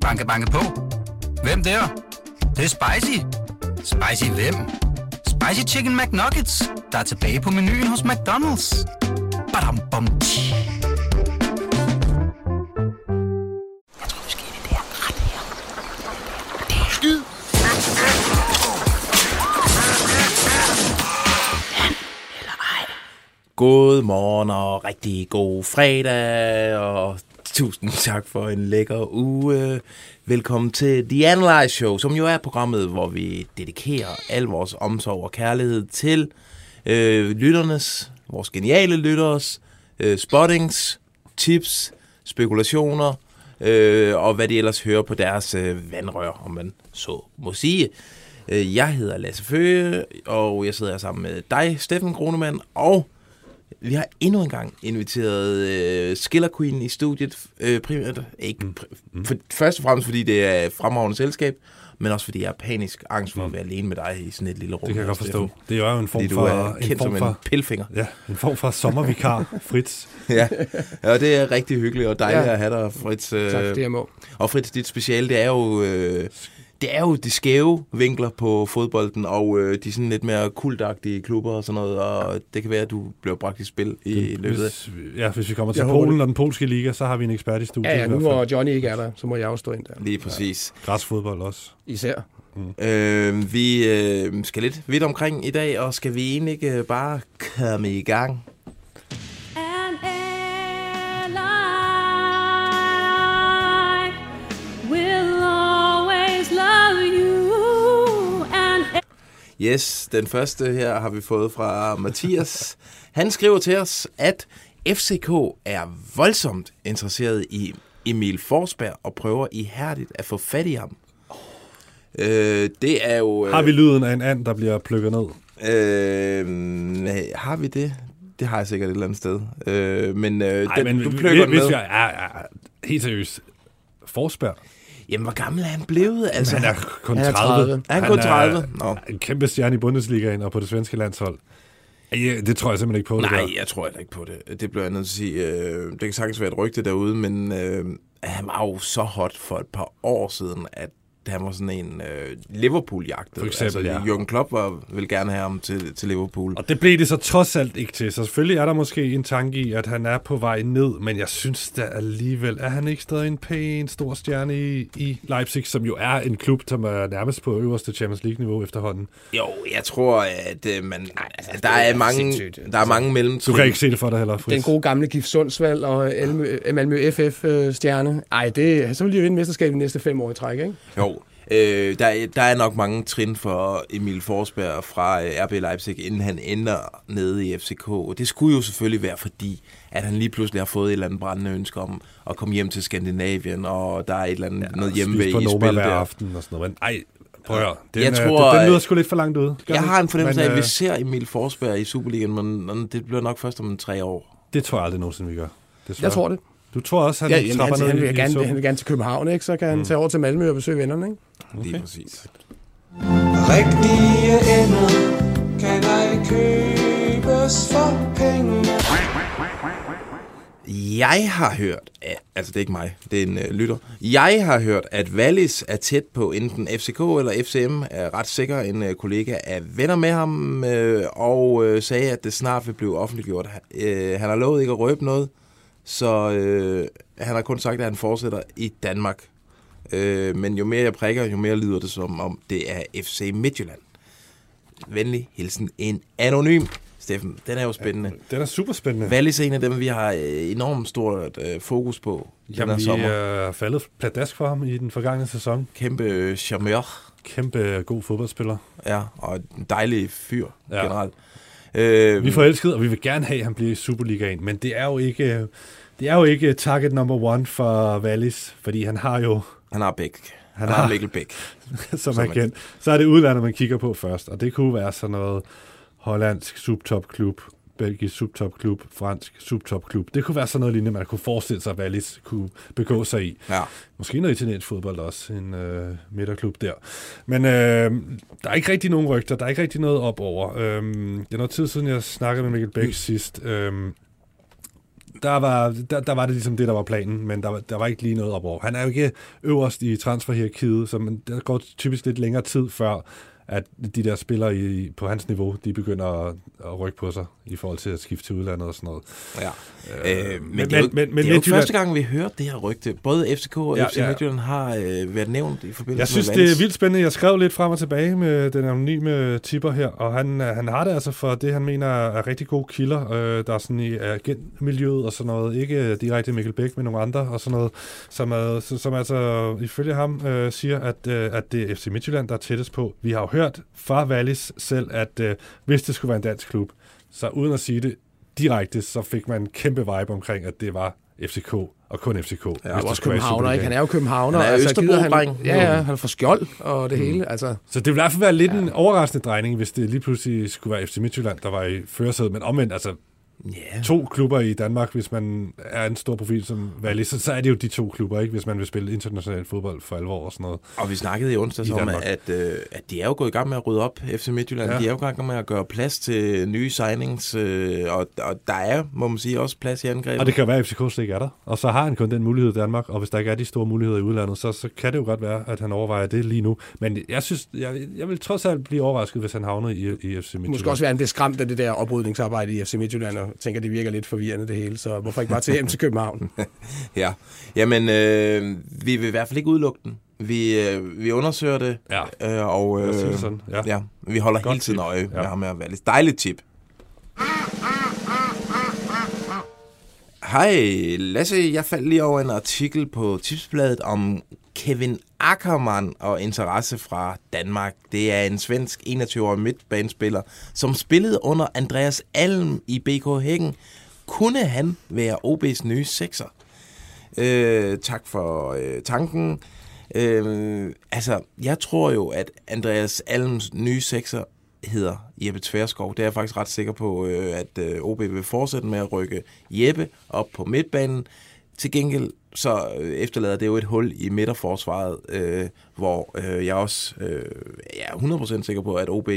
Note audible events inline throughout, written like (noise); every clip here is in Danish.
Banke, banke på. Hvem der? Det, det er spicy. Spicy hvem? Spicy Chicken McNuggets, der er tilbage på menuen hos McDonald's. Badum, bom, tji. Jeg tror, vi det ret her. Det er skyd. God morgen og rigtig god fredag, og tusind tak for en lækker uge. Velkommen til The Analyze Show, som jo er programmet, hvor vi dedikerer al vores omsorg og kærlighed til øh, lytternes, vores geniale lytteres, øh, spottings, tips, spekulationer, øh, og hvad de ellers hører på deres øh, vandrør, om man så må sige. Øh, jeg hedder Lasse Føge, og jeg sidder her sammen med dig, Steffen Kronemann, og vi har endnu en gang inviteret øh, Skiller Queen i studiet, øh, primært, ikke, pr- for, først og fremmest fordi det er fremragende selskab, men også fordi jeg er panisk angst for at være alene med dig i sådan et lille rum. Det kan jeg godt forstå. Det er jo en form Fordi du for... er en form som for, en pilfinger. Ja, en form for sommervikar, (laughs) Fritz. Ja. ja, det er rigtig hyggeligt og dejligt Ja. at have dig, Fritz. Øh, Tak, det jeg må. Og Fritz, dit speciale, det er jo... Øh, det er jo de skæve vinkler på fodbolden, og øh, de sådan lidt mere kultagtige klubber og sådan noget, og det kan være, at du bliver bragt i spil i løbet af... Hvis, ja, hvis vi kommer til Jeg Polen det. og den polske liga, så har vi en ekspert i studiet. Ja, ja, nu hvor Johnny ikke er der, så må jeg også stå ind der. Lige præcis. Græsfodbold også. Især. Øh, vi øh, skal lidt vidt omkring i dag, og skal vi egentlig ikke bare komme i gang? Yes, den første her har vi fået fra Mathias. Han skriver til os, at FCK er voldsomt interesseret i Emil Forsberg og prøver ihærdigt at få fat i ham. Øh, det er jo... Øh, Har vi lyden af en and, der bliver plukket ned? Øh, har vi det? Det har jeg sikkert et eller andet sted. Øh, men, øh, Nej, den, men du plukker hvis med. vi, ja, ja, helt seriøst. Forsberg. Jamen, hvor gammel er han blevet? Altså, han er kun han er 30. 30. Er han kun 30? Nå. Er en kæmpe stjerne i Bundesligaen og på det svenske landshold. Ja, det tror jeg simpelthen ikke på. det Nej, der. jeg tror heller ikke på det. Det bliver jeg nødt til at sige. Øh, det kan sagtens være et rygte derude, men øh, han var jo så hot for et par år siden, at han var sådan en øh, Liverpool-jagtet. For eksempel, altså, ja. Jürgen Klopp var, vil gerne have ham til, til Liverpool. Og det blev det så trods alt ikke til. Så selvfølgelig er der måske en tanke i, at han er på vej ned, men jeg synes da alligevel, er han ikke stadig en pæn stor stjerne i, i Leipzig, som jo er en klub, som er nærmest på øverste Champions League-niveau efterhånden. Jo, jeg tror, at øh, man, altså, der, det er er mange, sindssygt. der er mange mellem. Du kan ikke se det for dig heller, Fritz. Den gode gamle Gif Sundsvald og Elmø, Malmø FF-stjerne. Ej, det, så vil de jo vinde mesterskabet de næste fem år i træk, ikke? Jo, øh, der, er- der er nok mange trin for Emil Forsberg fra øh, RB Leipzig, inden han ender nede i FCK. Og det skulle jo selvfølgelig være fordi, at han lige pludselig har fået et eller andet brændende ønske om at komme hjem til Skandinavien, og der er et eller andet ja, noget hjemme i spil der. aften og sådan noget. Men ej, prøv at høre. Den, Jeg jeg tror, den, den lyder øh, sgu lidt for langt ud. Gør Jeg har en fornemmelse af, at vi øh, ser Emil Forsberg i Superligaen, men men det bliver nok først om tre år. Det tror jeg aldrig nogensinde, vi gør. Desværre. Jeg tror det. Du tror også, han Ja, jamen, trapper han, ned han, vil gerne, han vil gerne til København, ikke? Så kan han tage over til Malmø og besøge vennerne, ikke? Okay. Lige præcis. Rigtige ender kan ej købes for penge. Jeg har hørt, at, altså det er ikke mig, det er en øh, lytter. Jeg har hørt, at Wallis er tæt på enten FCK eller FCM, er ret sikker. En øh, kollega er venner med ham, øh, og øh, sagde, at det snart vil blive offentliggjort. Øh, han har lovet ikke at røbe noget, så øh, han har kun sagt, at han fortsætter i Danmark. Øh, men jo mere jeg prikker, jo mere lyder det som om, det er FC Midtjylland. Venlig hilsen en anonym. Steffen, den er jo spændende. Den er super spændende. Wallis er en af dem, vi har øh, enormt stort øh, fokus på den her Jamen, vi sommer. er faldet pladask for ham i den forgangne sæson. Kæmpe øh, charmeur, Kæmpe god fodboldspiller. ja, og en dejlig fyr Ja. ja. generelt. Øh, Vi er forelskede, og vi vil gerne have, at han bliver i Superligaen, men det er jo ikke, det er jo ikke target number one for Wallis, fordi han har jo, han har Bæk. Han, har- har Mikkel Bæk. (laughs) som Som man kendt, så er det udlandet, man kigger på først, og det kunne være sådan noget hollandsk subtopklub, belgisk subtopklub, fransk subtopklub. Det kunne være sådan noget lignende, man kunne forestille sig, at Wallis kunne begå sig i. Ja. Måske noget italiensk fodbold også, en øh, midterklub der. Men øh, der er ikke rigtig nogen rygter, der er ikke rigtig noget op over. Øh, det er noget tid siden, jeg snakkede med Mikkel Bæk sidst. Øh, der var, der, der var det ligesom det, der var planen, men der, var- der var ikke lige noget op over. Han er jo ikke øverst i transferhierarkiet, så man, der går typisk lidt længere tid før, at de der spillere i, på hans niveau, de begynder at, at rykke på sig i forhold til at skifte til udlandet og sådan noget. Ja. Øh, men, men- det er jo, men- men det er jo Midtjylland- første gang, vi hører det her rygte. Både FCK og Ja, FC ja. Midtjylland har øh, været nævnt i forbindelse Jeg synes, med det er vildt spændende. Jeg skrev lidt frem og tilbage med den anonyme tipper her, og han, øh, han har det altså for det, han mener er rigtig gode kilder, øh, der er sådan i agentmiljøet og sådan noget. Ikke øh, direkte Mikkel Bæk, men nogle andre og sådan noget, som, er, som, som altså ifølge ham øh, siger, at, øh, at det er FC Midtjylland, der er tættest på. Vi har jo hørt fra Wallis selv, at øh, hvis det skulle være en dansk klub, så uden at sige det direkte, så fik man en kæmpe vibe omkring, at det var FCK, og kun FCK. Ja, Det er jo også københavner, ikke? Han er jo københavner. Han er gider Østerbro-dreng. Han, ja, ja, han er fra skjold og det hele. Altså, Så det ville i hvert fald være lidt ja. en overraskende drejning, hvis det lige pludselig skulle være FC Midtjylland, der var i førersædet. Men omvendt, altså Ja. to klubber i Danmark, hvis man er en stor profil som Wallis, så, så er det jo de to klubber, ikke? Hvis man vil spille international fodbold for alvor og sådan noget. Og vi snakkede i onsdags I om, at, øh, at de er jo gået i gang med at rydde op, FC Midtjylland. Ja. De er jo i gang med at gøre plads til nye signings, øh, og, og der er, må man sige, også plads i angrebet. Og det kan være, at FCK slet ikke er der. Og så har han kun den mulighed i Danmark, og hvis der ikke er de store muligheder i udlandet, så, så kan det jo godt være, at han overvejer det lige nu. Men jeg synes, jeg, jeg vil trods alt blive overrasket, hvis han havner i, i FC Midtjylland. måske også være, han bliver skræmt af det der oprydningsarbejde i FC Midtjylland, og tænker, det virker lidt forvirrende det hele, så hvorfor ikke bare tage hjem til København? (laughs) Ja, jamen, øh, vi vil i hvert fald ikke udelukke den. Vi, øh, vi undersøger det, Ja. øh, og øh, det sådan, ja. ja, vi holder Godt hele tiden tip. øje med Ja. ham her Wallis. Dejligt tip. Hej, Lasse. Jeg faldt lige over en artikel på Tipsbladet om Kevin Ackermann og interesse fra Danmark. Det er en svensk 21-årig midtbanespiller, som spillede under Andreas Alm i BK Hækken. Kunne han være OB's nye sekser? Øh, tak for øh, tanken. Øh, altså, jeg tror jo, at Andreas Alms nye sekser hedder Jeppe Tverskov. Det er jeg faktisk ret sikker på, øh, at øh, OB vil fortsætte med at rykke Jeppe op på midtbanen. Til gengæld så øh, efterlader det jo et hul i midterforsvaret, øh, hvor øh, jeg også øh, jeg er 100% sikker på, at OB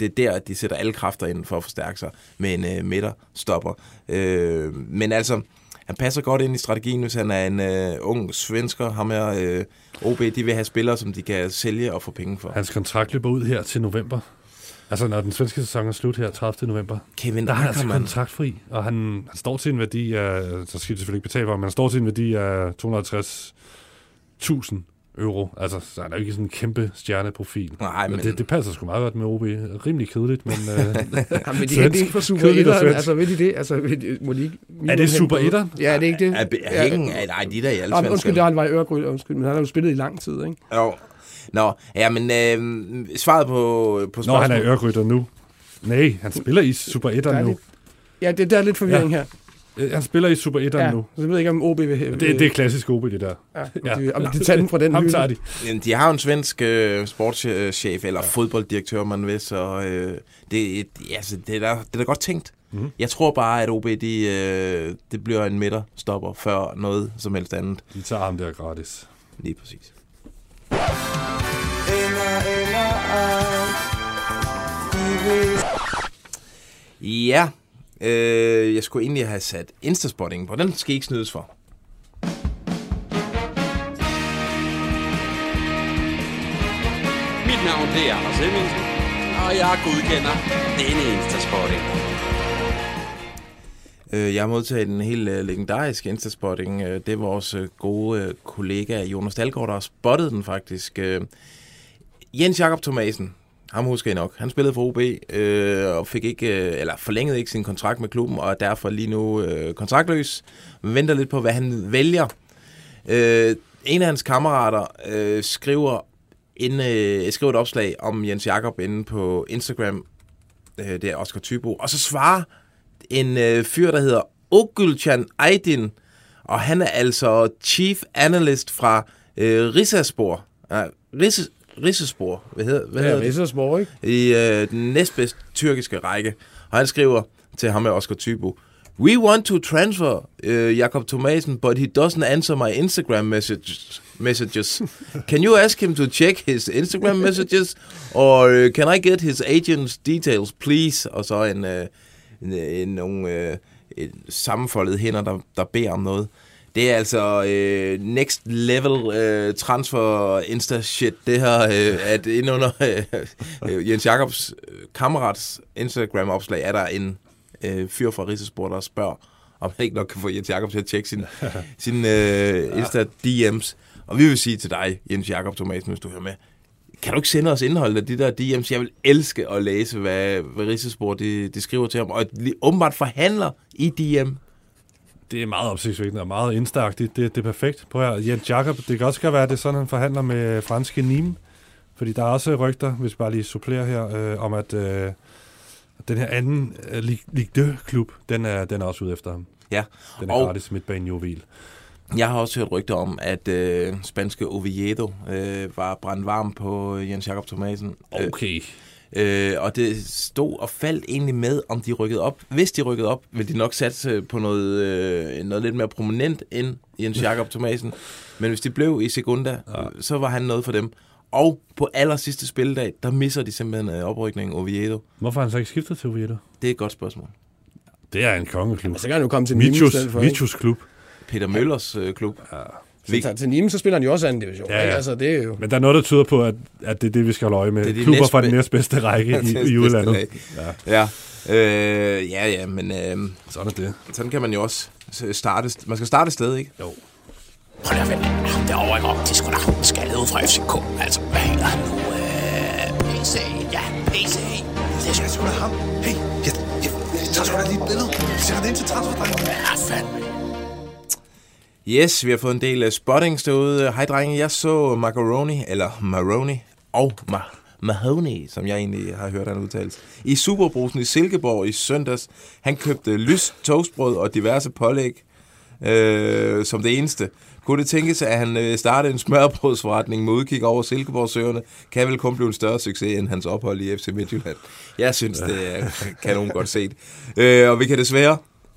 det er der, at de sætter alle kræfter ind for at forstærke sig med en øh, midterstopper. Øh, men altså, han passer godt ind i strategien, hvis han er en øh, ung svensker. Ham her, øh, OB, de vil have spillere, som de kan sælge og få penge for. Hans kontrakt løber ud her til november. Altså, når den svenske sæson er slut her 30. november. Kevin Der er han altså kontraktfri, og han, han står til en værdi af, så skal de selvfølgelig ikke betale for, men han står til en værdi af 250.000 euro. Altså, så han er jo ikke sådan en kæmpe stjerneprofil. Nej, men- det, det passer sgu meget godt med OB. Rimelig kedeligt, men... Øh, (laughs) Jamen, vil de Svensk. hente en fra Super Kedeligt og 1'eren? svensk. Altså, vil de det? Altså, vil de, må de ikke Er det Super hente- 1'eren? Ja, er det ikke det? Er, er Hækken? Ja. Nej, de der i alle Nå, men undskyld, det var i Ørgryl, undskyld, men han har jo spillet i lang tid, ikke? Jo. Nå, ja, men øh, svaret på, på spørgsmålet... han er ørgrytter nu. Nej, han spiller i Super 1'eren Der er nu. lidt- Ja, det der er lidt forvirring her. Øh, Han spiller i Super 1'eren Ja, nu. så jeg ved ikke, om OB vil... Det, det er klassisk OB, det der. ja, ja. de, om de tager den fra den Ham tager de. De har en svensk øh, sportschef, eller ja. fodbolddirektør, man vil, så øh, det, altså, det, er da, det er da godt tænkt. Mm. Jeg tror bare, at OB, de, øh, det bliver en midterstopper før noget som helst andet. De tager ham der gratis. Lige præcis. Ja, øh, jeg skulle egentlig have sat Instaspotting på. Den skal I ikke snydes for. Mit navn det er Anders Hemmingsen, og jeg godkender denne Instaspotting. Øh, jeg har modtaget en helt øh, legendarisk Instaspotting. Øh, det er vores øh, gode øh, kollega Jonas Dalgaard, der har spottet den faktisk. Jens Jakob Thomasen, ham husker jeg nok. Han spillede for OB øh, og fik ikke, øh, eller forlængede ikke sin kontrakt med klubben, og er derfor lige nu øh, kontraktløs. Vi venter lidt på, hvad han vælger. Øh, en af hans kammerater øh, skriver, en, øh, skriver et opslag om Jens Jakob inde på Instagram. Øh, det er Oscar Tybo. Og så svarer en øh, fyr, der hedder Ogulchan Aydin, og han er altså chief analyst fra øh, Risaspor. Nej, Ris, Risespor, hvad hedder, hvad Ja, hedder det? Rissersborg, ikke? i øh, den næstbedste tyrkiske række. Og han skriver til ham med Oscar Tybo, We want to transfer uh, Jakob Thomasen, but he doesn't answer my Instagram messages. messages. (laughs) Can you ask him to check his Instagram messages, or uh, can I get his agent's details, please? Og så en, uh, en, en, nogle, uh, øh, sammenfoldede hænder, der, der beder om noget. Det er altså øh, next level øh, transfer insta shit det her, øh, at ind under (laughs) øh, Jens Jacobs øh, kammerats Instagram opslag er der en øh, fyr fra Ridsersport, der spørger, om han ikke nok kan få Jens Jakob til at tjekke sin, (laughs) sin øh, Insta DM's. Og vi vil sige til dig, Jens Jakob Thomasen, hvis du hører med, kan du ikke sende os indholdet af de der DM's? Jeg vil elske at læse, hvad, hvad Ridsersport de, de skriver til ham. Og de åbenbart forhandler i DM. Det er meget opsigtsvækkende og meget indstagtigt. Det, det er perfekt. Prøv her, Jens Jakob, det kan også godt være, at det er sådan, han forhandler med franske Nîmes. Fordi der er også rygter, hvis jeg bare lige supplerer her, øh, om at øh, den her anden øh, Ligue 2-klub, den er, den er også ude efter ham. Ja, Den er Og- gratis midtbane juvel. Jeg har også hørt rygter om, at øh, spanske Oviedo øh, var brændt varm på Jens Jakob Thomasen. Øh, Okay. Øh, og det stod og faldt egentlig med, om de rykkede op. Hvis de rykkede op, ville de nok satse på noget, øh, noget lidt mere prominent end Jens (laughs) Jakob Thomasen. Men hvis de blev i Segunda, ja. så var han noget for dem. Og på aller sidste spilledag, der misser de simpelthen øh, oprykningen Oviedo. Hvorfor har han så ikke skiftet til Oviedo? Det er et godt spørgsmål. Det er en kongeklub. Så kan han jo komme til ikke? Vitus klub. Peter Møllers øh, klub. Så tager til Nîmes, så spiller han jo også anden division. Ja, Ja, ja. Altså, det er jo... Men der er noget, der tyder på, at, at det er det, vi skal holde øje med. Det er de Klubber fra næstbe- den næstbedste række i, (laughs) i udlandet. Ja. Ja, øh, ja, ja, men øh, Sådan er det. sådan kan man jo også starte. Man skal starte et sted, ikke? Jo. Hold da vel, ham derovre ikke om, det er sgu da ham skaldet ud fra FCK. Altså, hvad hedder han nu? Øh, PC, ja, PC. Det er sgu da ham. Hey, jeg, jeg, jeg tager sgu da lige et billede. Sætter det ind til transferdrengen. Ja, fandme. Yes, vi har fået en del øh, spottings derude. Hej drenge, jeg så Macaroni, eller Maroni, og Ma- Mahoney, som jeg egentlig har hørt han udtales, i Superbrusen i Silkeborg i søndags. Han købte øh, lyst toastbrød og diverse pålæg øh, som det eneste. Kunne det tænkes, at han øh, startede en smørbrødsforretning med udkig over Silkeborgsøerne, kan vel kun blive en større succes end hans ophold i FC Midtjylland. Jeg synes, det er kanon godt set. Øh, og vi kan desværre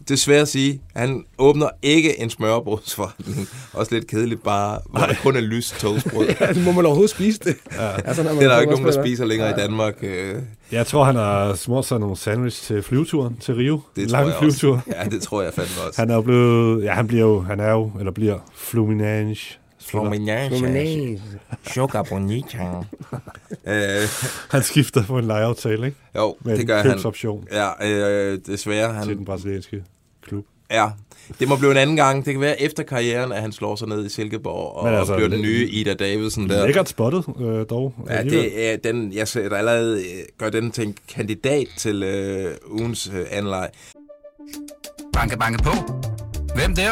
desværre sige, at han åbner ikke en smørbrødsforretning. Også lidt kedeligt bare, hvor der kun er lyst toastbrød. (laughs) Ja, må man overhovedet spise det? Ja. Altså, når man Det er der jo ikke kommer nogen, der spiser længere i Danmark. øh, Jeg tror, han har smurt sig nogle sandwich til flyveturen til Rio. Det tror lang jeg flyvetur. også. Ja, det tror jeg fandme også. Han er jo blevet, ja, han bliver jo, han er jo, eller bliver Fluminense. Fluminense. Sugar bonita. (laughs) øh, Han skifter på en lejeaftale, ikke? jo, Med det en gør han. købsoption Ja, øh, desværre. til Han, den brasilianske klub. ja, det må blive en anden gang. Det kan være efter karrieren, at han slår sig ned i Silkeborg og Men altså, altså, bliver den det- nye Ida Davidsen der. Lækkert spottet, øh, dog. Ja, det er den, jeg ser der allerede øh, gør den til en kandidat til øh, ugens øh, anleg. Banke, banke på. Hvem der?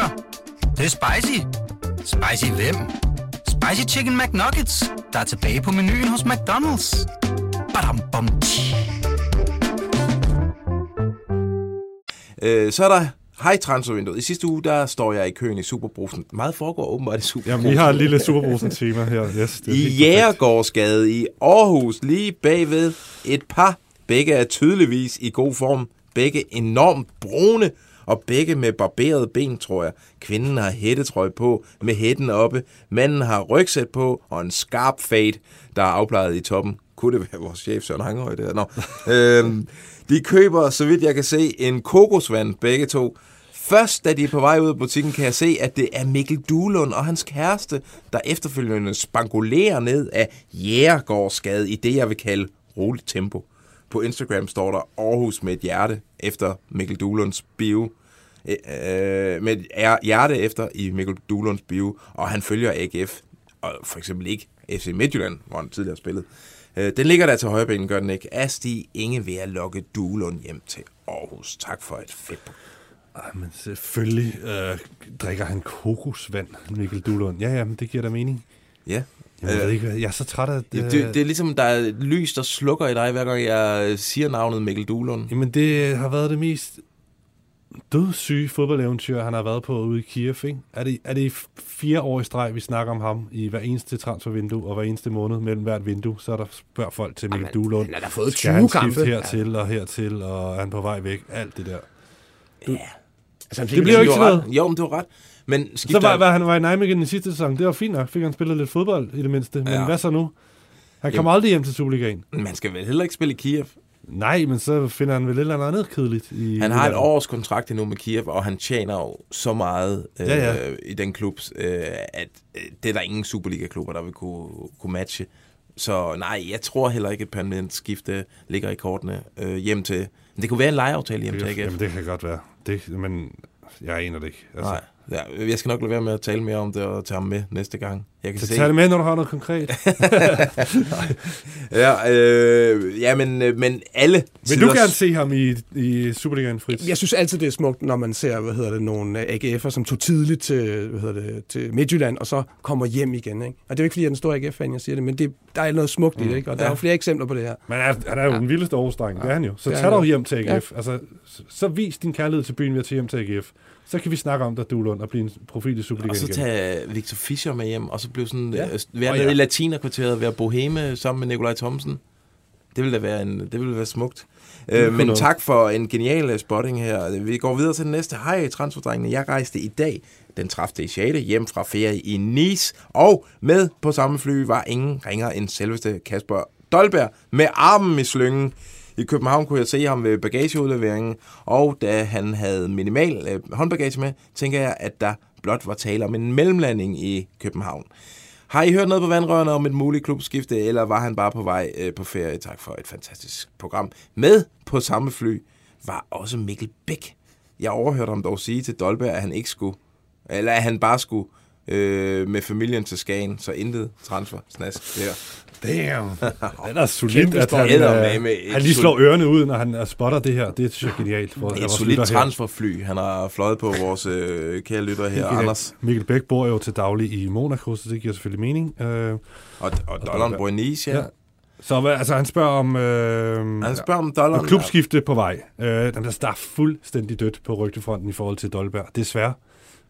Det, det er spicy. Spicy hvem? Spicy Chicken McNuggets, der er tilbage på menuen hos McDonald's. Badum, bom, tji. Øh, så er der Hej transfervinduet. I sidste uge, der står jeg i køen i Superbrusen. Meget foregår åbenbart i Superbrusen. Jamen, vi har et lille Superbrusen-tema her. Yes, det er I. Jægergårdsgade i Aarhus, lige bagved et par. Begge er tydeligvis i god form. Begge enormt brune, og begge med barberede ben, tror jeg. Kvinden har hættetrøje på, med hætten oppe. Manden har rygsæt på, og en skarp fade, der er afplejet i toppen. Kunne det være vores chef Søren Hanghøj der? Nå. (laughs) øhm, de køber, så vidt jeg kan se, en kokosvand, begge to. Først, da de er på vej ud af butikken, kan jeg se, at det er Mikkel Duelund og hans kæreste, der efterfølgende spangulerer ned af Jægergårdsgade i det, jeg vil kalde roligt tempo. På Instagram står der Aarhus med et hjerte efter Mikkel Duelunds bio. Øh, øh med et er- hjerte efter i Mikkel Duelunds bio, og han følger AGF, og for eksempel ikke FC Midtjylland, hvor han tidligere har spillet. Øh, den ligger der til højrebenen, gør den ikke. Asti Inge ved at lokke Duelund hjem til Aarhus. Tak for et fedt. Ej, men selvfølgelig øh, drikker han kokosvand, Mikkel Duhlund. Ja, ja, men det giver da mening. Ja. Jeg, ved Øh, ikke, jeg er så træt af Det, det. det, det er ligesom, der er lys, der slukker i dig, hver gang jeg siger navnet Mikkel Duelund. Jamen, det har været det mest dødssyge fodboldeventyr, han har været på ude i Kiev, ikke? Er det, er det fire år i streg, vi snakker om ham i hver eneste transfervindue, og hver eneste måned mellem hvert vindue, så er der spørger folk til Mikkel Duhlund. Han har fået Skal 20 han kampe. hertil og hertil, og er han på vej væk? Alt det der. Altså, han fik Det bliver jo ikke Du noget. ret. Jo, men du har ret. Men Så skifter... var, var han var i Nijmegen i sidste sæson. Det var fint nok. Fik han spillet lidt fodbold i det mindste. Men Ja. hvad så nu? Han kommer aldrig hjem til Superligaen. Man skal vel heller ikke spille i Kiev. Nej, men så finder han vel et eller andet kedeligt. I Han har et års kontrakt endnu med Kiev, og han tjener jo så meget øh, Ja, ja. i den klub, øh, at øh, det er der ingen Superliga-klubber, der vil kunne, kunne matche. Så nej, jeg tror heller ikke, at et permanent skifte ligger i kortene øh, hjem til... Men det kunne være en lejeaftale hjem til AGF. jamen, det kan godt være. Det, men jeg aner det ikke. Altså, Nej, ja, jeg skal nok lade være med at tale mere om det og tage ham med næste gang. Jeg kan Så se. tag det med, når du har noget konkret. (laughs) Ja, øh, ja men, øh, men alle Vil du gerne se ham i, i Superligaen, Fritz? Jeg synes altid, det er smukt, når man ser, hvad hedder det, nogle AGF'er, som tog tidligt til, hvad hedder det, til Midtjylland, og så kommer hjem igen. Ikke? Og det er jo ikke, fordi jeg er den store AGF-fan, jeg siger det, men det, der er noget smukt i det, ikke? og der Ja. er jo flere eksempler på det her. Men han er, han er jo ja. den vildeste Aarhus-dreng, det er han jo. Så tag jo. hjem til AGF. Ja. Altså, så, så vis din kærlighed til byen ved at tage hjem til AGF. Så kan vi snakke om dig, Duelund, og blive en profil i Og Superligaen så igen. tage Victor Fischer med hjem, og så blive sådan, Ja. øh, være nede ja. i latinerkvarteret, være boheme sammen med Nikolaj Thomsen. Det ville da være, en, det ville være smukt. Øh, men noget. tak for en genial øh, spotting her. Vi går videre til den næste. Hej, transferdrengene. Jeg rejste i dag, den 30. 6. hjem fra ferie i Nice, og med på samme fly var ingen ringer end selveste Kasper Dolberg med armen i slyngen. I København kunne jeg se ham ved bagageudleveringen, og da han havde minimal øh, håndbagage med, tænker jeg, at der blot var tale om en mellemlanding i København. Har I hørt noget på vandrørene om et muligt klubskifte, eller var han bare på vej øh, på ferie? Tak for et fantastisk program. Med på samme fly var også Mikkel Bæk. Jeg overhørte ham dog sige til Dolberg, at han ikke skulle, eller at han bare skulle øh, med familien til Skagen, så intet transfer snask der. Damn. (laughs) Det er Kæmpe at han, øh, et han lige slår ørerne ud, når han øh, spotter det her. Det synes jeg er genialt. For, Et solidt transferfly, han har fløjet på vores øh, kære lytter her, Anders. Mikkel Bæk bor jo til daglig i Monaco, så det giver selvfølgelig mening. Øh, Og, og dollaren bor i Nice, ja. Ja. så altså, han spørger om... Øh, Han spørger om dollaren. Og klubskifte på vej. Øh, der er fuldstændig dødt på rygtefronten i forhold til Dolberg. Desværre.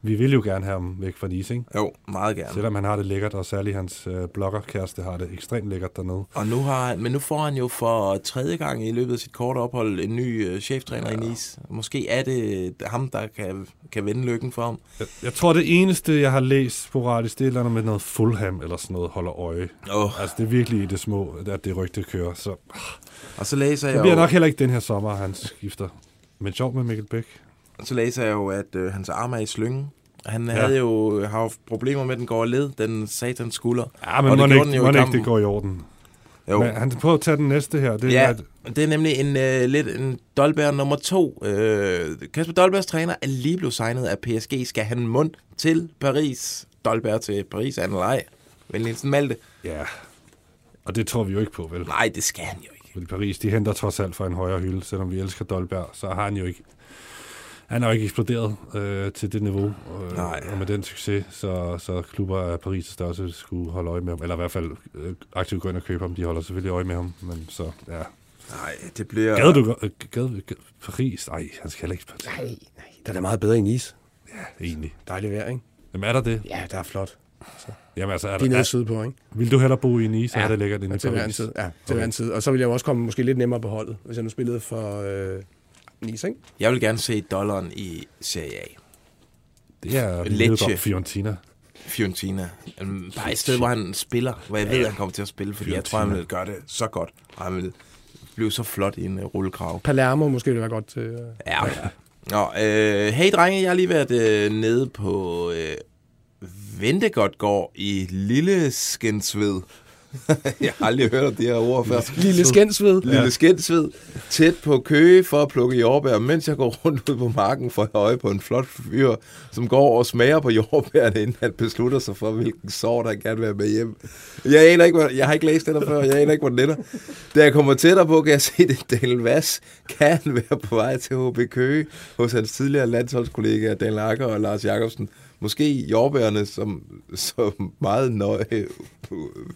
Vi vil jo gerne have ham væk fra Nice, ikke? Jo, meget gerne. Selvom han har det lækkert, og særligt hans øh, bloggerkæreste har det ekstremt lækkert dernede. Og nu har, men nu får han jo for tredje gang i løbet af sit korte ophold en ny øh, cheftræner ja. i Nice. Måske er det ham, der kan, kan vende lykken for ham. Jeg, jeg tror, det eneste, jeg har læst sporadisk, det er et eller andet med noget Fulham eller sådan noget, holder øje. Oh. Altså, det er virkelig i det små, at det rygte kører. Så Og så læser jeg, det bliver jo, nok heller ikke den her sommer, han skifter. Men sjovt med Mikkel Bæk. så læser jeg jo, at øh, hans arm er i slyngen. Han Ja. havde jo har haft problemer med, den går led, den satans skulder. Ja, men Og det må gjorde den ikke, jo i ikke det går i orden. Jo. Men han prøver at tage den næste her. Det er, Ja, at, det er nemlig en øh, lidt en Dolberg nummer to. Øh, Kasper Dolbergs træner er lige blevet signet af PSG. Skal han mund til Paris? Dolberg til Paris, anden leg. Vel Nielsen Malte? ja. Og det tror vi jo ikke på, vel? Nej, det skal han jo ikke. Fordi Paris, de henter trods alt fra en højere hylde, selvom vi elsker Dolberg, så har han jo ikke han har jo ikke eksploderet øh, til det niveau, øh, Nej. og med den succes, så, så klubber af Paris' størrelse skulle holde øje med ham, eller i hvert fald øh, aktivt gå ind og købe ham, de holder selvfølgelig øje med ham, men så, ja. Nej, det bliver... Gad du godt- øh, gad, gad, Paris? Nej, han skal heller ikke Nej, nej, der er da meget bedre i Nice. egentlig. Dejligt vejr, ikke? Jamen er der det? Ja, der er flot. Jamen altså, er De er der, nede sydpå, ikke? vil du hellere bo i Nice, ja. Ja. er det lækkert end i Paris? tid. Ja, til hver en tid. Og så ville jeg jo også komme måske lidt nemmere på holdet, hvis jeg nu spillede for øh, Nice, ikke? Jeg vil gerne se dollaren i Serie A. Det er Lecce. Fiorentina. Fiorentina. Bare et sted, hvor han spiller, hvor jeg ved, at han kommer til at spille, fordi jeg tror, han vil gøre det så godt, og han vil blive så flot i en uh, rullekrav. Palermo måske ville være godt til... Øh. Ja. Nå, øh, hey drenge, jeg har lige været øh, nede på øh, Ventegodtgård i Lille Skensved. (laughs) jeg har aldrig hørt om de her ord før. Lille Skensved. Lille ja. Skensved, tæt på Køge for at plukke jordbær, mens jeg går rundt ud på marken for at have øje på en flot fyr, som går og smager på jordbærne, inden han beslutter sig for, hvilken sort han gerne vil have med hjem. Jeg, aner ikke, hvor, jeg har ikke læst det der før, jeg aner ikke, hvor den ender. Da jeg kommer tættere på, kan jeg se, det Daniel Vass kan være på vej til HB Køge hos hans tidligere landsholdskollegaer Daniel Akker og Lars Jakobsen. Måske jordbærne, som, som meget nøje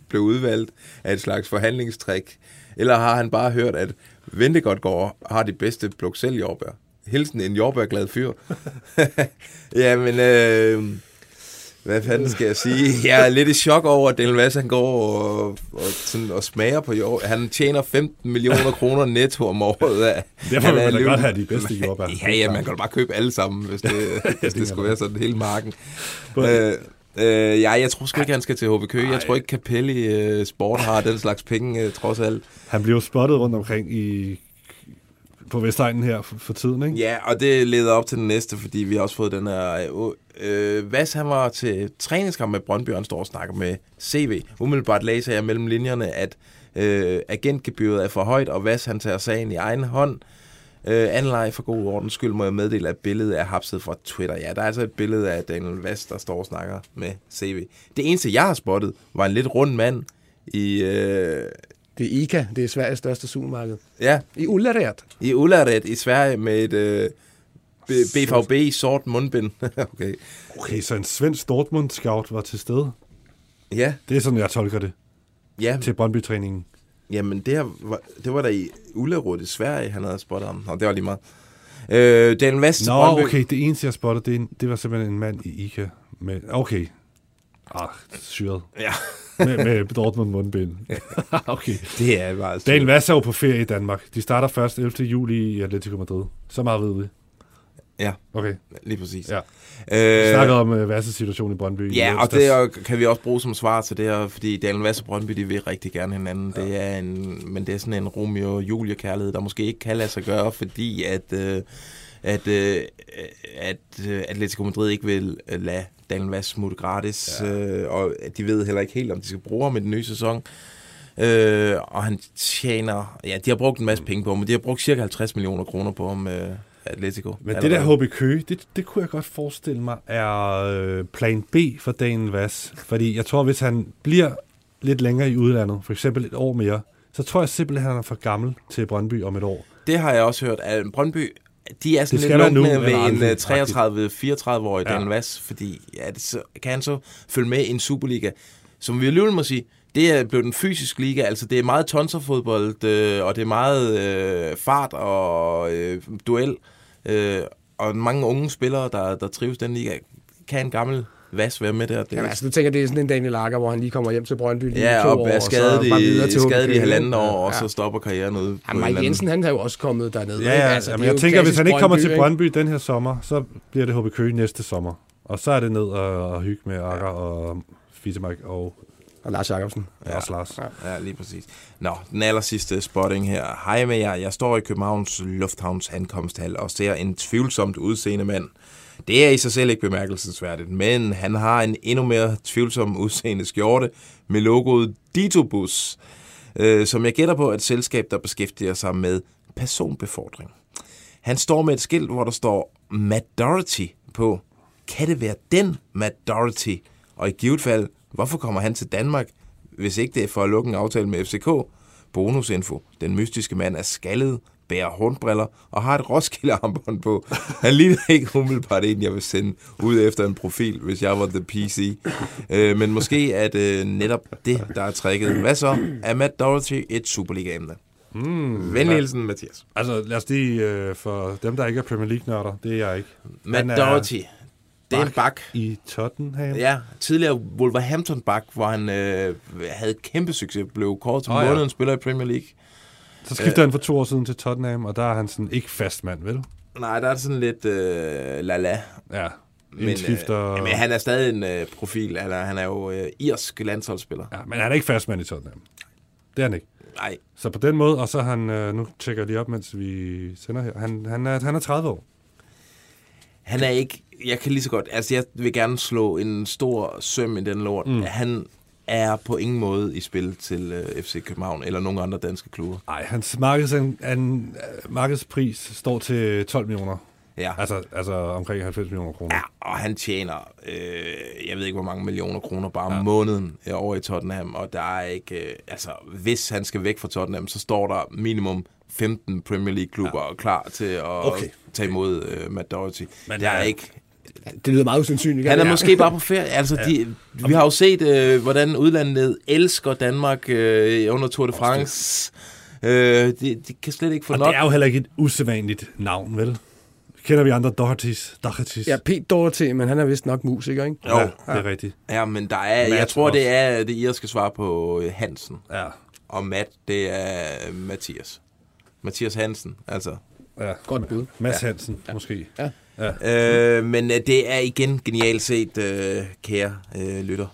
blev udvalgt af et slags forhandlingstrik. Eller har han bare hørt, at Ventegodtgård har de bedste pluk selv jordbær? Hilsen en jordbærglad fyr. (laughs) Jamen, øh, hvad fanden skal jeg sige? Jeg er lidt i chok over, at Daniel Vass, han går og, og, sådan, og smager på jord. Han tjener 15 millioner kroner netto om året. Af. Derfor vil man da godt have de bedste jordbær. Ja, ja, man kan da bare købe alle sammen, hvis (laughs) det, hvis det skulle være sådan hele marken. Både- Øh, øh, ja, jeg tror sgu ikke, han skal til HB Køge. Jeg tror ikke, Capelli øh, Sport har den slags penge, øh, trods alt. Han blev spottet rundt omkring i på Vestegnen her for, for tiden, ikke? Ja, og det leder op til den næste, fordi vi har også fået den her... Øh, øh, Vas, han var til træningskamp med Brøndby, og han står og snakker med CV. Umiddelbart læser jeg mellem linjerne, at øh, agentgebyret er for højt, og Vas, han tager sagen i egen hånd. Øh, Anleje for god ordens skyld må jeg meddele, at billedet er hapset fra Twitter. Ja, der er altså et billede af Daniel Vas, der står og snakker med CV. Det eneste, jeg har spottet, var en lidt rund mand i... Øh, Det er ICA, det er Sveriges største supermarked. ja, I Ullared. i Ullared i Sverige med et øh, B- BVB sort mundbind. (laughs) okay. Okay, så en svensk Dortmund-scout var til stede. Ja, Det er sådan, jeg tolker det ja. til Brøndby-træningen. Jamen, det, her var, det var der i Ullared i Sverige, han havde spottet ham. Nå, det var lige meget. Øh, Daniel Vest Nå, Brøndby. okay, det eneste, jeg spottede, det, det var simpelthen en mand i ICA. Med, okay. Ah, syret. Ja, Med, med Dortmund mundbind. (laughs) okay. det er bare... Daniel Vass er jo på ferie i Danmark. De starter først 11. juli i Atletico Madrid. Så meget ved vi. Ja, Okay, lige præcis. ja. Vi Øh, snakkede om Vasses situation i Brøndby. i Ja, og onsdags. det er- kan vi også bruge som svar til det her, fordi Daniel Vass og Brøndby, de vil rigtig gerne hinanden. Ja. Det er en, men det er sådan en Romeo og Julia kærlighed, der måske ikke kan lade sig gøre, fordi at, øh, at, øh, at øh, Atletico Madrid ikke vil øh, lade Daniel Vass smutte gratis, ja. øh, og de ved heller ikke helt, om de skal bruge ham i den nye sæson. Øh, og han tjener, ja, de har brugt en masse penge på ham, men de har brugt cirka 50 millioner kroner på ham, øh, Atletico. Men det der HB Køge, det, det kunne jeg godt forestille mig, er øh, plan B for Daniel Vass. Fordi jeg tror, hvis han bliver lidt længere i udlandet, for eksempel et år mere, så tror jeg simpelthen, at han er for gammel til Brøndby om et år. Det har jeg også hørt, at Brøndby, de er sådan Det lidt lunkne ved en aldrig, 33-34-årig Ja. Daniel Vass, fordi ja, det, så, kan han så følge med i en Superliga, som vi alligevel må sige, det er blevet en fysisk liga, altså det er meget tonserfodbold, øh, og det er meget øh, fart og øh, duel, øh, og mange unge spillere, der, der trives i den liga. Kan en gammel Vass være med der? Det, Jamen, altså, du tænker, det er sådan en Daniel Lager, hvor han lige kommer hjem til Brøndby lige ja, to og år, er og så bare videre i, til skadet i halvanden ikke? år, og Ja. så stopper karrieren ude. Ja, Mike eller anden- Jensen, han er jo også kommet dernede. Ja, ikke? ja, Altså, er jeg tænker, hvis han ikke kommer til ikke? Brøndby den her sommer, så bliver det HB Køge næste sommer. Og så er det ned og, og hygge med Akker og Fisemark og Og Lars Jacobsen. ja. også Lars. Ja, lige præcis. Nå, den aller sidste spotting her. Hej med jer. Jeg står i Københavns Lufthavns ankomsthal og ser en tvivlsomt udseende mand. Det er i sig selv ikke bemærkelsesværdigt, men han har en endnu mere tvivlsom udseende skjorte med logoet Ditobus, øh, som jeg gætter på er et selskab, der beskæftiger sig med personbefordring. Han står med et skilt, hvor der står Matt Doherty på. Kan det være den Matt Doherty? Og i givet fald, hvorfor kommer han til Danmark, hvis ikke det er for at lukke en aftale med FCK? Bonusinfo. Den mystiske mand er skaldet, bærer hornbriller og har et Roskilde-armbånd på. Han ligner ikke umiddelbart en, jeg vil sende ud efter en profil, hvis jeg var the PC. Øh, men måske er det netop det, der er trækket. Hvad så? Er Matt Doherty et Superliga-emne? Mm, Venlig hilsen, Mathias. Altså, lad os lige, øh, for dem, der ikke er Premier League-nørder, det er jeg ikke. Matt er Doherty. Det er en bak. I Tottenham. Ja, tidligere Wolverhampton-bak, hvor han øh, havde kæmpe succes, blev kåret Åh, oh, ja. månedens spiller i Premier League. Så skiftede han for to år siden til Tottenham, og der er han sådan ikke fast mand, vel? Nej, der er sådan lidt øh, la-la. Ja. Men, Indskifter... øh, men han er stadig en øh, profil. Han er, han er jo øh, irsk landsholdsspiller. Ja, men han er ikke fast mand i Tottenham. Det er han ikke. Nej, Så på den måde, og så han, øh, nu tjekker jeg lige op, mens vi sender her, han, han, er, han er 30 år. Han er ikke... Jeg kan lige så godt... Altså, jeg vil gerne slå en stor søm i den lort. Mm. Han er på ingen måde i spil til øh, FC København eller nogen andre danske klubber. Nej, hans markeds, an, an, markedspris står til 12 millioner. Ja. Altså, altså omkring 90 millioner kroner. Ja, og han tjener, øh, jeg ved ikke hvor mange millioner kroner bare om måneden øh, over i Tottenham, og der er ikke, øh, altså hvis han skal væk fra Tottenham, så står der minimum 15 Premier League-klubber ja. klar til at Okay. tage imod øh, Matt Doherty. Men der er ja. ikke, Det lyder meget usandsynligt. han er ja. måske bare på ferie. Altså, de, vi har jo set, øh, hvordan udlandet elsker Danmark øh, under Tour de France. Øh, de, de kan slet ikke få Og nok. det er jo heller ikke et usædvanligt navn, vel? Kender vi andre Dohertys? Dohertys? Ja, Pete Doherty, men han er vist nok musiker, ikke? Jo. ja, det er rigtigt. Ja, men der er, jeg tror, også. det er det irske svar på øh, Hansen. Ja, Og Matt, det er Mathias. Mathias Hansen, altså. ja. Godt bud. Mads Hansen, måske. Øh, men øh, det er igen genialt set, øh, kære øh, lytter.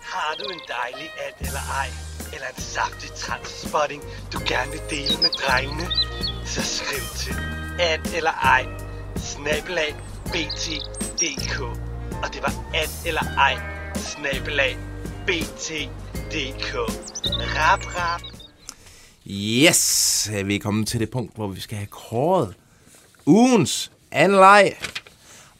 Har du en dejlig at eller ej? Eller en saftig transspotting, du gerne vil dele med drengene? så skriv til at eller ej, snabelag bt.dk. Og det var at eller ej, snabelag bt.dk. Rap, rap. Yes, vi er kommet til det punkt, hvor vi skal have kåret ugens anleg.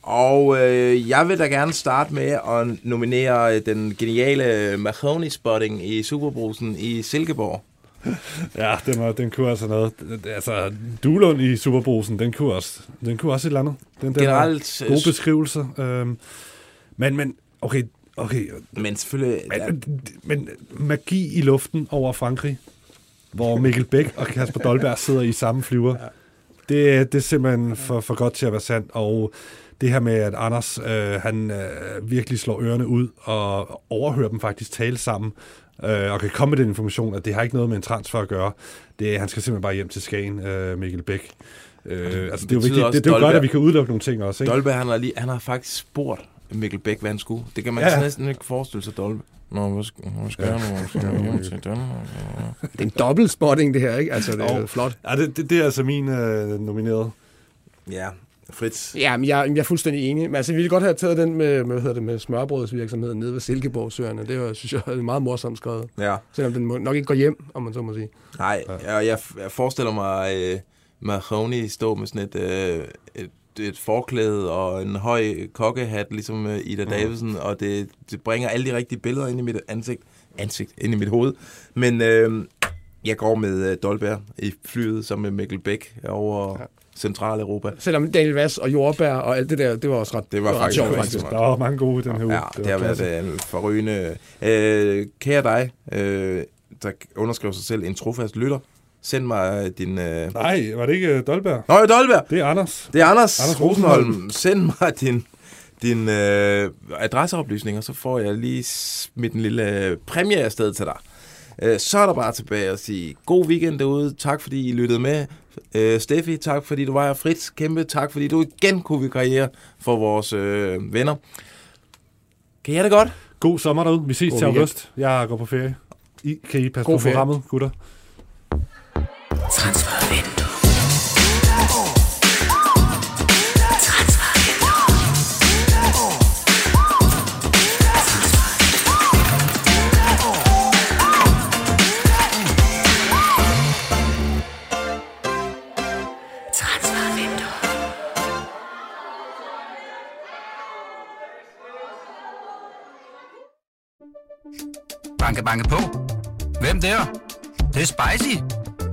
Og øh, jeg vil da gerne starte med at nominere øh, den geniale Mahoney-spotting i Superbrusen i Silkeborg. (laughs) Ja, den, var, den kunne altså noget. Altså, Duelund i Superbrusen, den kunne også, den kunne også et eller andet. Den, den Generelt, gode beskrivelser. Øhm, men, men, okay, okay. Men selvfølgelig... Men, men magi i luften over Frankrig, hvor (laughs) Mikkel Bæk og Kasper Dolberg sidder i samme flyver, det, det er simpelthen for, for godt til at være sandt. Og det her med, at Anders øh, han øh, virkelig slår ørerne ud og overhører dem faktisk tale sammen, øh, og kan komme med den information, at det har ikke noget med en transfer at gøre. Det, han skal simpelthen bare hjem til Skagen, øh, Mikkel Bæk. Øh, altså, det er jo, vigtigt, det, det er jo godt, at vi kan udelukke nogle ting også. Ikke? Dolberg, han har, lige, han har faktisk spurgt Mikkel Bæk, hvad han skulle. Det kan man Ja. ja. næsten ikke forestille sig, Dolberg. Nå, hvad skal, hvad skal jeg nu? Skal jeg hjem til Danmark? Det er en dobbelt spotting, det her, ikke? Altså, det er Jo. flot. Ja, det, det, det er altså min øh, nomineret. Ja, Fritz. Ja, men jeg, jeg er fuldstændig enig. Men altså, vi ville godt have taget den med, med, hvad hedder det, med smørbrødsvirksomheden nede ved Silkeborgsøerne. Det var, synes jeg, er (laughs) meget morsomt skrevet. Ja. Selvom den må, nok ikke går hjem, om man så må sige. Nej, jeg, jeg, jeg forestiller mig øh, Mahoney stå med sådan et, øh, et, et forklæde og en høj kokkehat, ligesom øh, Ida Mm. Davidsen, og det, det bringer alle de rigtige billeder ind i mit ansigt, ansigt ind i mit hoved. Men øh, jeg går med øh, Dolberg i flyet sammen med Mikkel Bæk over ja. Centraleuropa. Selvom Daniel Vass og jordbær og alt det der, det var også ret, Det var ret faktisk sjovt, rigtig faktisk. Der var mange gode den her uge. Ja, det, var har været klasse. øh, en forrygende. Øh, kære dig, øh, der underskriver sig selv en trofast lytter, send mig øh, din... Øh... Nej, var det ikke øh, Dolberg? Nå, Dolberg! Det er Anders. Det er Anders, Anders Anders Rosenholm. Send mig din, din øh, adresseoplysninger, så får jeg lige smidt en lille øh, præmie afsted til dig. Øh, så er der bare tilbage at sige god weekend derude. Tak fordi I lyttede med. Øh, Steffi, tak fordi du var her. Fritz, kæmpe tak fordi du igen kunne vi karriere for vores øh, venner. Kan I have det godt? God sommer derude. Vi ses God til weekend. august. Jeg går på ferie. I, kan I passe God på ferie. programmet, gutter? Transfervindue. Transfervindue. Banke, banke på. Hvem der? Det, det er spicy.